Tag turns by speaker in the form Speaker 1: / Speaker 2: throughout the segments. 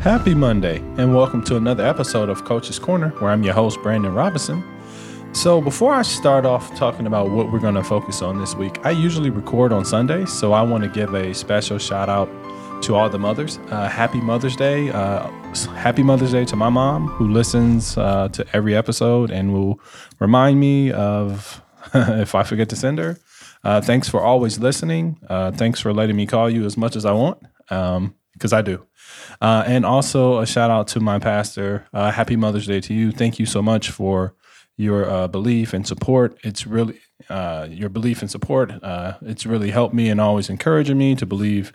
Speaker 1: Happy Monday, and welcome to another episode of Coach's Corner, where I'm your host, Brandon Robinson. So, before I start off talking about what we're going to focus on this week, I usually record on Sundays, so I want to give a special shout out to all the mothers. Uh, happy Mother's Day. Uh, happy Mother's Day to my mom, who listens uh, to every episode and will remind me of if I forget to send her. Uh, thanks for always listening. Uh, thanks for letting me call you as much as I want, because I do. Uh, and also a shout out to my pastor. Uh, happy Mother's Day to you. Thank you so much for your uh, belief and support. It's really uh, your belief and support. Uh, it's really helped me and always encouraging me to believe.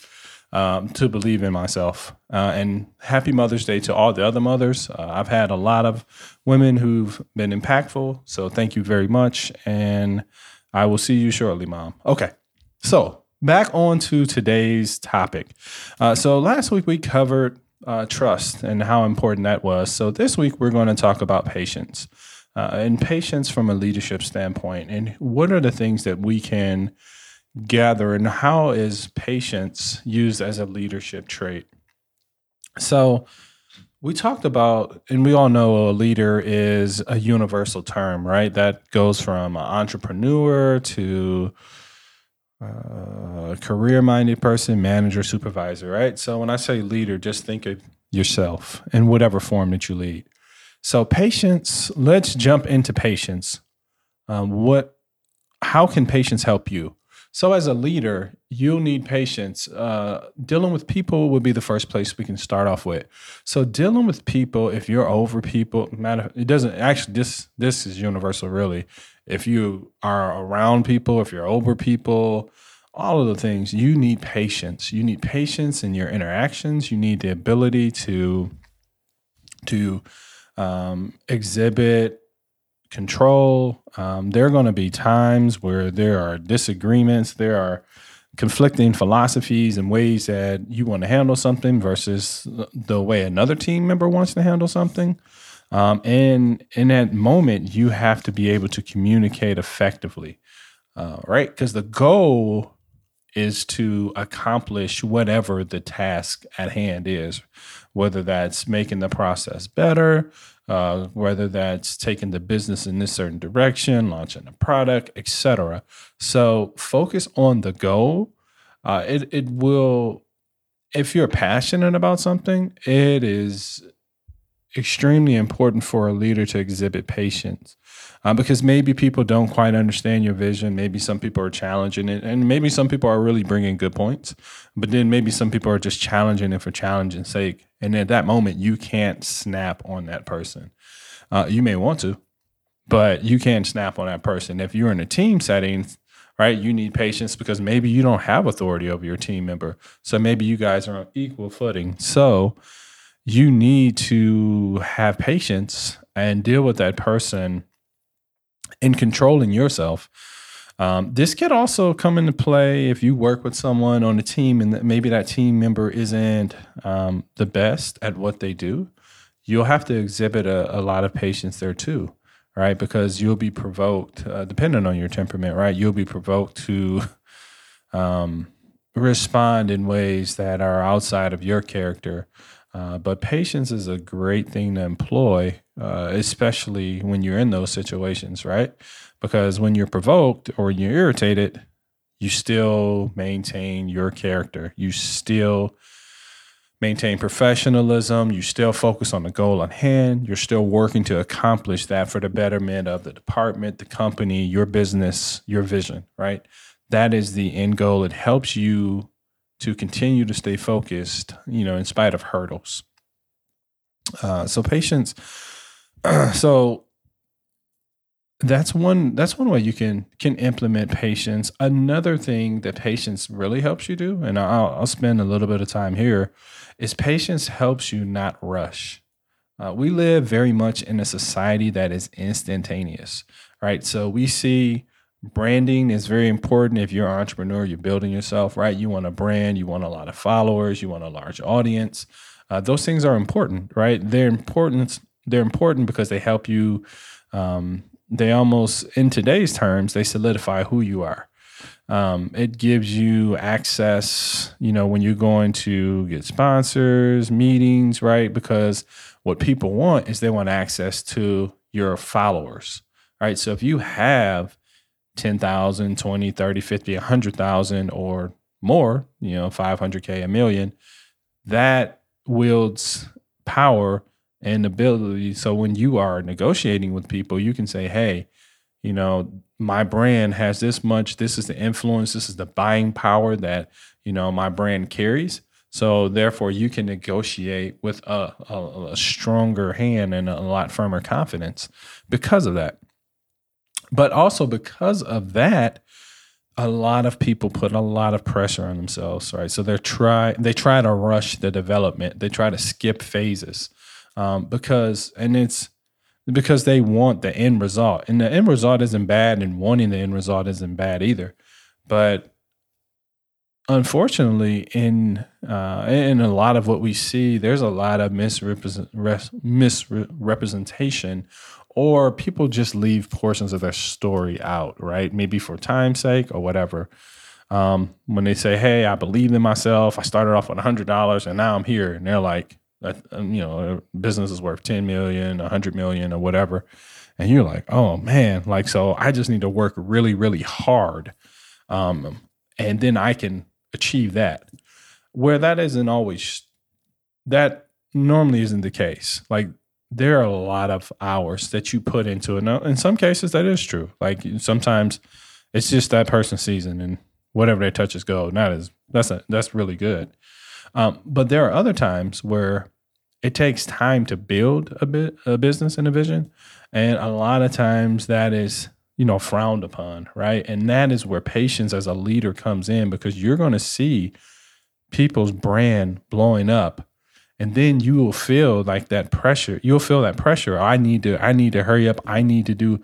Speaker 1: Um, to believe in myself. Uh, and happy Mother's Day to all the other mothers. I've had a lot of women who've been impactful. So thank you very much. And I will see you shortly, Mom. Okay. So back on to today's topic. Uh, so last week we covered uh, trust and how important that was. So this week we're going to talk about patience uh, and patience from a leadership standpoint. And what are the things that we can gather and how is patience used as a leadership trait? So we talked about, and we all know a leader is a universal term, right? That goes from an entrepreneur to uh, career minded person, manager, supervisor, right? So when I say leader, just think of yourself in whatever form that you lead. So patience, let's jump into patience. Um, what, how can patience help you? So as a leader, you'll need patience. Uh, dealing with people would be the first place we can start off with. So dealing with people, if you're over people, matter it doesn't actually. This this is universal, really if you are around people, if you're over people, all of the things, you need patience. You need patience in your interactions. You need the ability to to um, exhibit control. Um, there are going to be times where there are disagreements. There are conflicting philosophies and ways that you want to handle something versus the way another team member wants to handle something. Um, and in that moment, you have to be able to communicate effectively, uh, right? Because the goal is to accomplish whatever the task at hand is, whether that's making the process better, uh, whether that's taking the business in this certain direction, launching a product, etc. So focus on the goal. Uh, it it will, if you're passionate about something, it is extremely important for a leader to exhibit patience uh, because maybe people don't quite understand your vision. Maybe some people are challenging it, and maybe some people are really bringing good points, but then maybe some people are just challenging it for challenging sake. And at that moment, you can't snap on that person. Uh, you may want to, but you can't snap on that person. If you're in a team setting, right, you need patience because maybe you don't have authority over your team member. So maybe you guys are on equal footing. So, you need to have patience and deal with that person in controlling yourself. Um, this could also come into play if you work with someone on a team and maybe that team member isn't um, the best at what they do. You'll have to exhibit a, a, lot of patience there too, right? Because you'll be provoked, uh, depending on your temperament, right? You'll be provoked to um, respond in ways that are outside of your character uh, but patience is a great thing to employ, uh, especially when you're in those situations, right? Because when you're provoked or you're irritated, you still maintain your character. You still maintain professionalism. You still focus on the goal at hand. You're still working to accomplish that for the betterment of the department, the company, your business, your vision, right? That is the end goal. It helps you to continue to stay focused, you know, in spite of hurdles. Uh, so patience. so that's one that's one way you can can implement patience. Another thing that patience really helps you do, and I'll, I'll spend a little bit of time here, is patience helps you not rush. Uh, we live very much in a society that is instantaneous, right? So we see branding is very important if you're an entrepreneur you're building yourself right you want a brand you want a lot of followers you want a large audience uh, those things are important right they're important they're important because they help you um, they almost in today's terms they solidify who you are Um, it gives you access, you know, when you're going to get sponsors, meetings, right? Because what people want is they want access to your followers, right? So if you have 10,000, 20, 30, 50, 100,000 or more, you know, 500K, a million, that wields power and ability. So when you are negotiating with people, you can say, hey, you know, my brand has this much, this is the influence, this is the buying power that, you know, my brand carries. So therefore you can negotiate with a, a, a stronger hand and a lot firmer confidence because of that. But also because of that, a lot of people put a lot of pressure on themselves, right? So they try they try to rush the development. They try to skip phases um, because, and it's because they want the end result, and the end result isn't bad, and wanting the end result isn't bad either. But unfortunately, in uh, in a lot of what we see, there's a lot of misrepresent, misrepresentation or people just leave portions of their story out, right? Maybe for time's sake or whatever. Um, when they say, "Hey, I believe in myself. I started off with hundred dollars, and now I'm here," and they're like, um, "You know, business is worth ten million, a hundred million, or whatever," and you're like, "Oh man, like so, I just need to work really, really hard, um, and then I can achieve that." Where that isn't always that normally isn't the case. Like there are a lot of hours that you put into it. Now, in some cases, that is true. Like sometimes it's just that person's season and whatever they touches gold. That is that's a, that's really good. Um, but there are other times where it takes time to build a bit a business and a vision, and a lot of times that is you know frowned upon, right? And that is where patience as a leader comes in because you're going to see people's brand blowing up and then you will feel like that pressure. You'll feel that pressure. I need to i need to hurry up. I need to do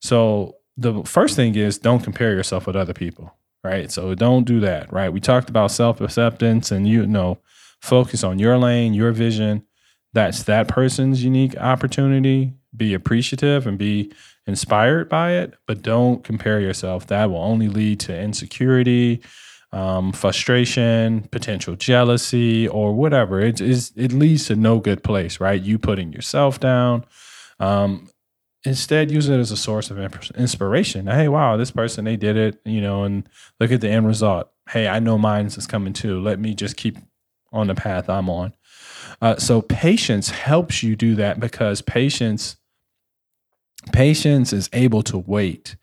Speaker 1: so the first thing is don't compare yourself with other people right? So don't do that right? We talked about self-acceptance and you know focus on your lane your vision. That's that person's unique opportunity. Be appreciative and be inspired by it but don't compare yourself. That will only lead to insecurity um, frustration, potential jealousy, or whatever. It is it leads to no good place, right? You putting yourself down. Um, instead, use it as a source of inspiration. Hey, wow, this person they did it, you know, and look at the end result. Hey, I know mine is coming too. Let me just keep on the path I'm on. Uh, so patience helps you do that because patience patience is able to wait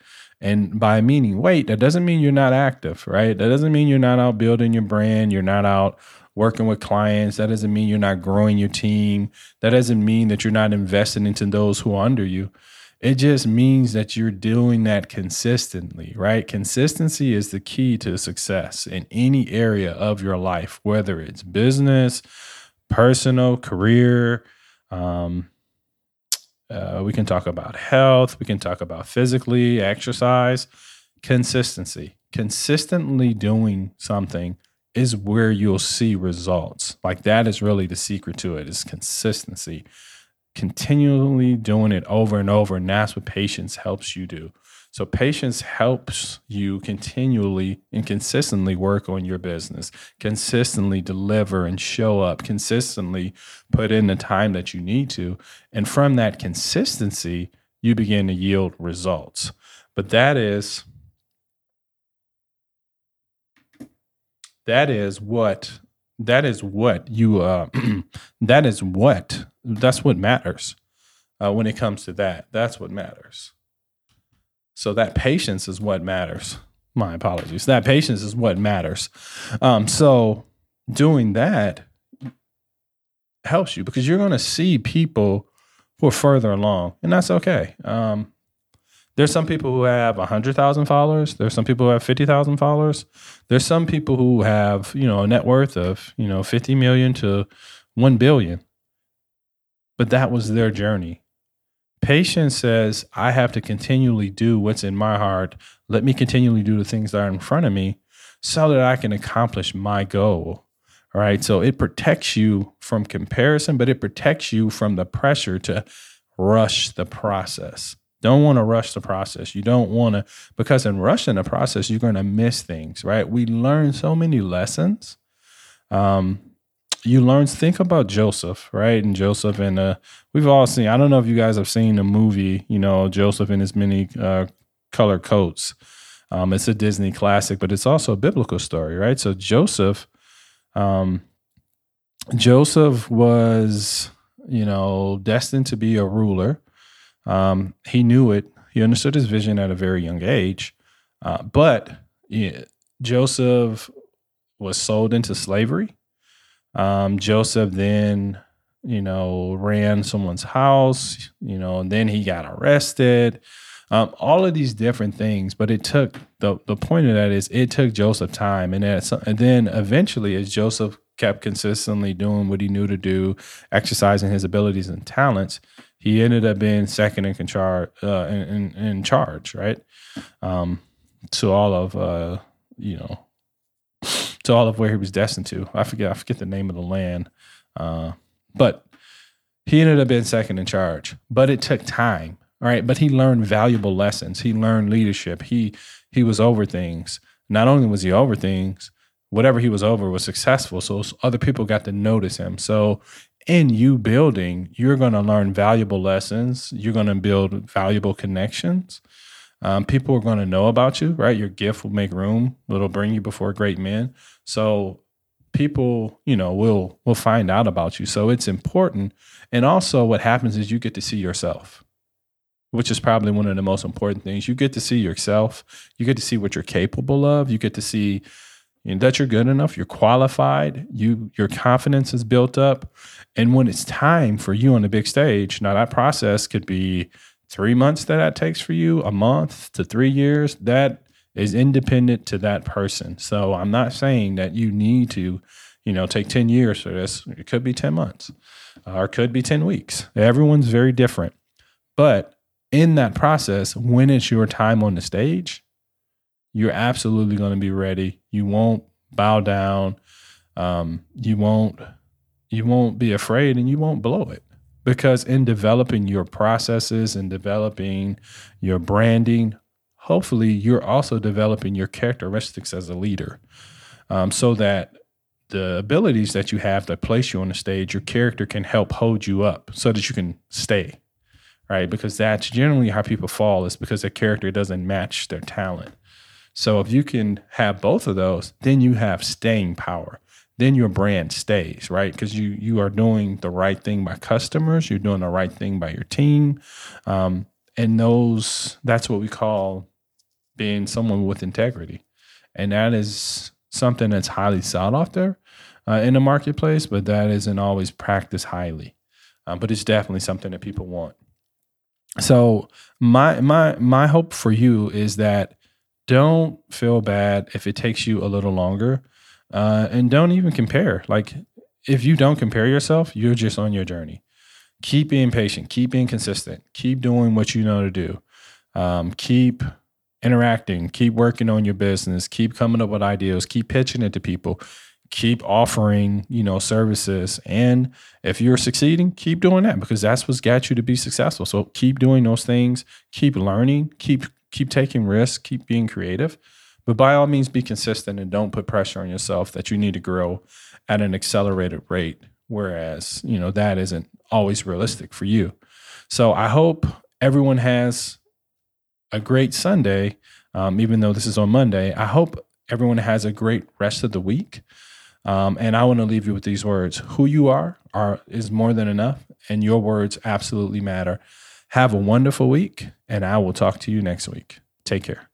Speaker 1: and by meaning wait, that doesn't mean you're not active, right? That doesn't mean you're not out building your brand, you're not out working with clients. That doesn't mean you're not growing your team. That doesn't mean that you're not investing into those who are under you. It just means that you're doing that consistently, right? Consistency is the key to success in any area of your life, whether it's business, personal, career, um, uh, we can talk about health. We can talk about physically, exercise, consistency. Consistently doing something is where you'll see results. Like that is really the secret to it is consistency. Continually doing it over and over. And that's what patience helps you do. So patience helps you continually and consistently work on your business, consistently deliver and show up, consistently put in the time that you need to. And from that consistency, you begin to yield results. But that is that is what that is what you uh that is what that's what matters uh, when it comes to that that's what matters so that patience is what matters. My apologies. That patience is what matters. Um, so doing that helps you because you're going to see people who are further along, and that's okay. Um, there's some people who have 100,000 followers. There's some people who have 50,000 followers. There's some people who have, you know, a net worth of, you know, 50 million to 1 billion. But that was their journey. Patience says, I have to continually do what's in my heart. Let me continually do the things that are in front of me so that I can accomplish my goal. All right. So it protects you from comparison, but it protects you from the pressure to rush the process, Don't want to rush the process. You don't want to, because in rushing the process, you're going to miss things, right? We learn so many lessons. Um, you learn, to think about Joseph, right? And Joseph, and uh, we've all seen, I don't know if you guys have seen the movie, you know, Joseph in his many uh, color coats. Um, it's a Disney classic, but it's also a biblical story, right? So Joseph, um, Joseph was, you know, destined to be a ruler. Um, he knew it. He understood his vision at a very young age. Uh, but yeah, Joseph was sold into slavery. Um, Joseph then, you know, ran someone's house, you know, and then he got arrested. Um, all of these different things, but it took the the point of that is it took Joseph time, and, and then eventually, as Joseph kept consistently doing what he knew to do, exercising his abilities and talents, he ended up being second in charge, uh, in, in, in, charge, right? Um, to all of, uh, you know, to all of where he was destined to. I forget, I forget the name of the land, uh, but he ended up being second in charge. But it took time, All right, But he learned valuable lessons. He learned leadership. He he was over things. Not only was he over things, whatever he was over was successful. So other people got to notice him. So in you building, you're going to learn valuable lessons. You're going to build valuable connections. Um, people are going to know about you, right? Your gift will make room. It'll bring you before great men. So people, you know, will will find out about you. So it's important. And also, what happens is you get to see yourself, which is probably one of the most important things. You get to see yourself. You get to see what you're capable of. You get to see that you're good enough, you're qualified, you your confidence is built up. And when it's time for you on the big stage, now that process could be three months that that takes for you, a month to three years. That is independent to that person. So I'm not saying that you need to, you know, take 10 years for this. It could be 10 months or it could be 10 weeks. Everyone's very different. But in that process, when it's your time on the stage, you're absolutely going to be ready. You won't bow down. Um, you won't you won't be afraid and you won't blow it because in developing your processes and developing your branding hopefully you're also developing your characteristics as a leader um, so that the abilities that you have that place you on the stage your character can help hold you up so that you can stay right because that's generally how people fall is because their character doesn't match their talent so if you can have both of those, then you have staying power. Then your brand stays, right? Because you you are doing the right thing by customers, you're doing the right thing by your team, um, and those that's what we call being someone with integrity, and that is something that's highly sought after uh, in the marketplace, but that isn't always practiced highly. Um, but it's definitely something that people want. So my my my hope for you is that don't feel bad if it takes you a little longer. Uh, and don't even compare. Like, if you don't compare yourself, you're just on your journey. Keep being patient, keep being consistent, keep doing what you know to do. Um, keep interacting, keep working on your business, keep coming up with ideas, keep pitching it to people, keep offering, you know, services. And if you're succeeding, keep doing that because that's what's got you to be successful. So keep doing those things, keep learning, keep keep taking risks, keep being creative, but by all means be consistent and don't put pressure on yourself that you need to grow at an accelerated rate whereas, you know, that isn't always realistic for you. So I hope everyone has a great Sunday um, even though this is on Monday. I hope everyone has a great rest of the week. Um, and I want to leave you with these words: "Who you are are is more than enough, and your words absolutely matter." Have a wonderful week, and I will talk to you next week. Take care.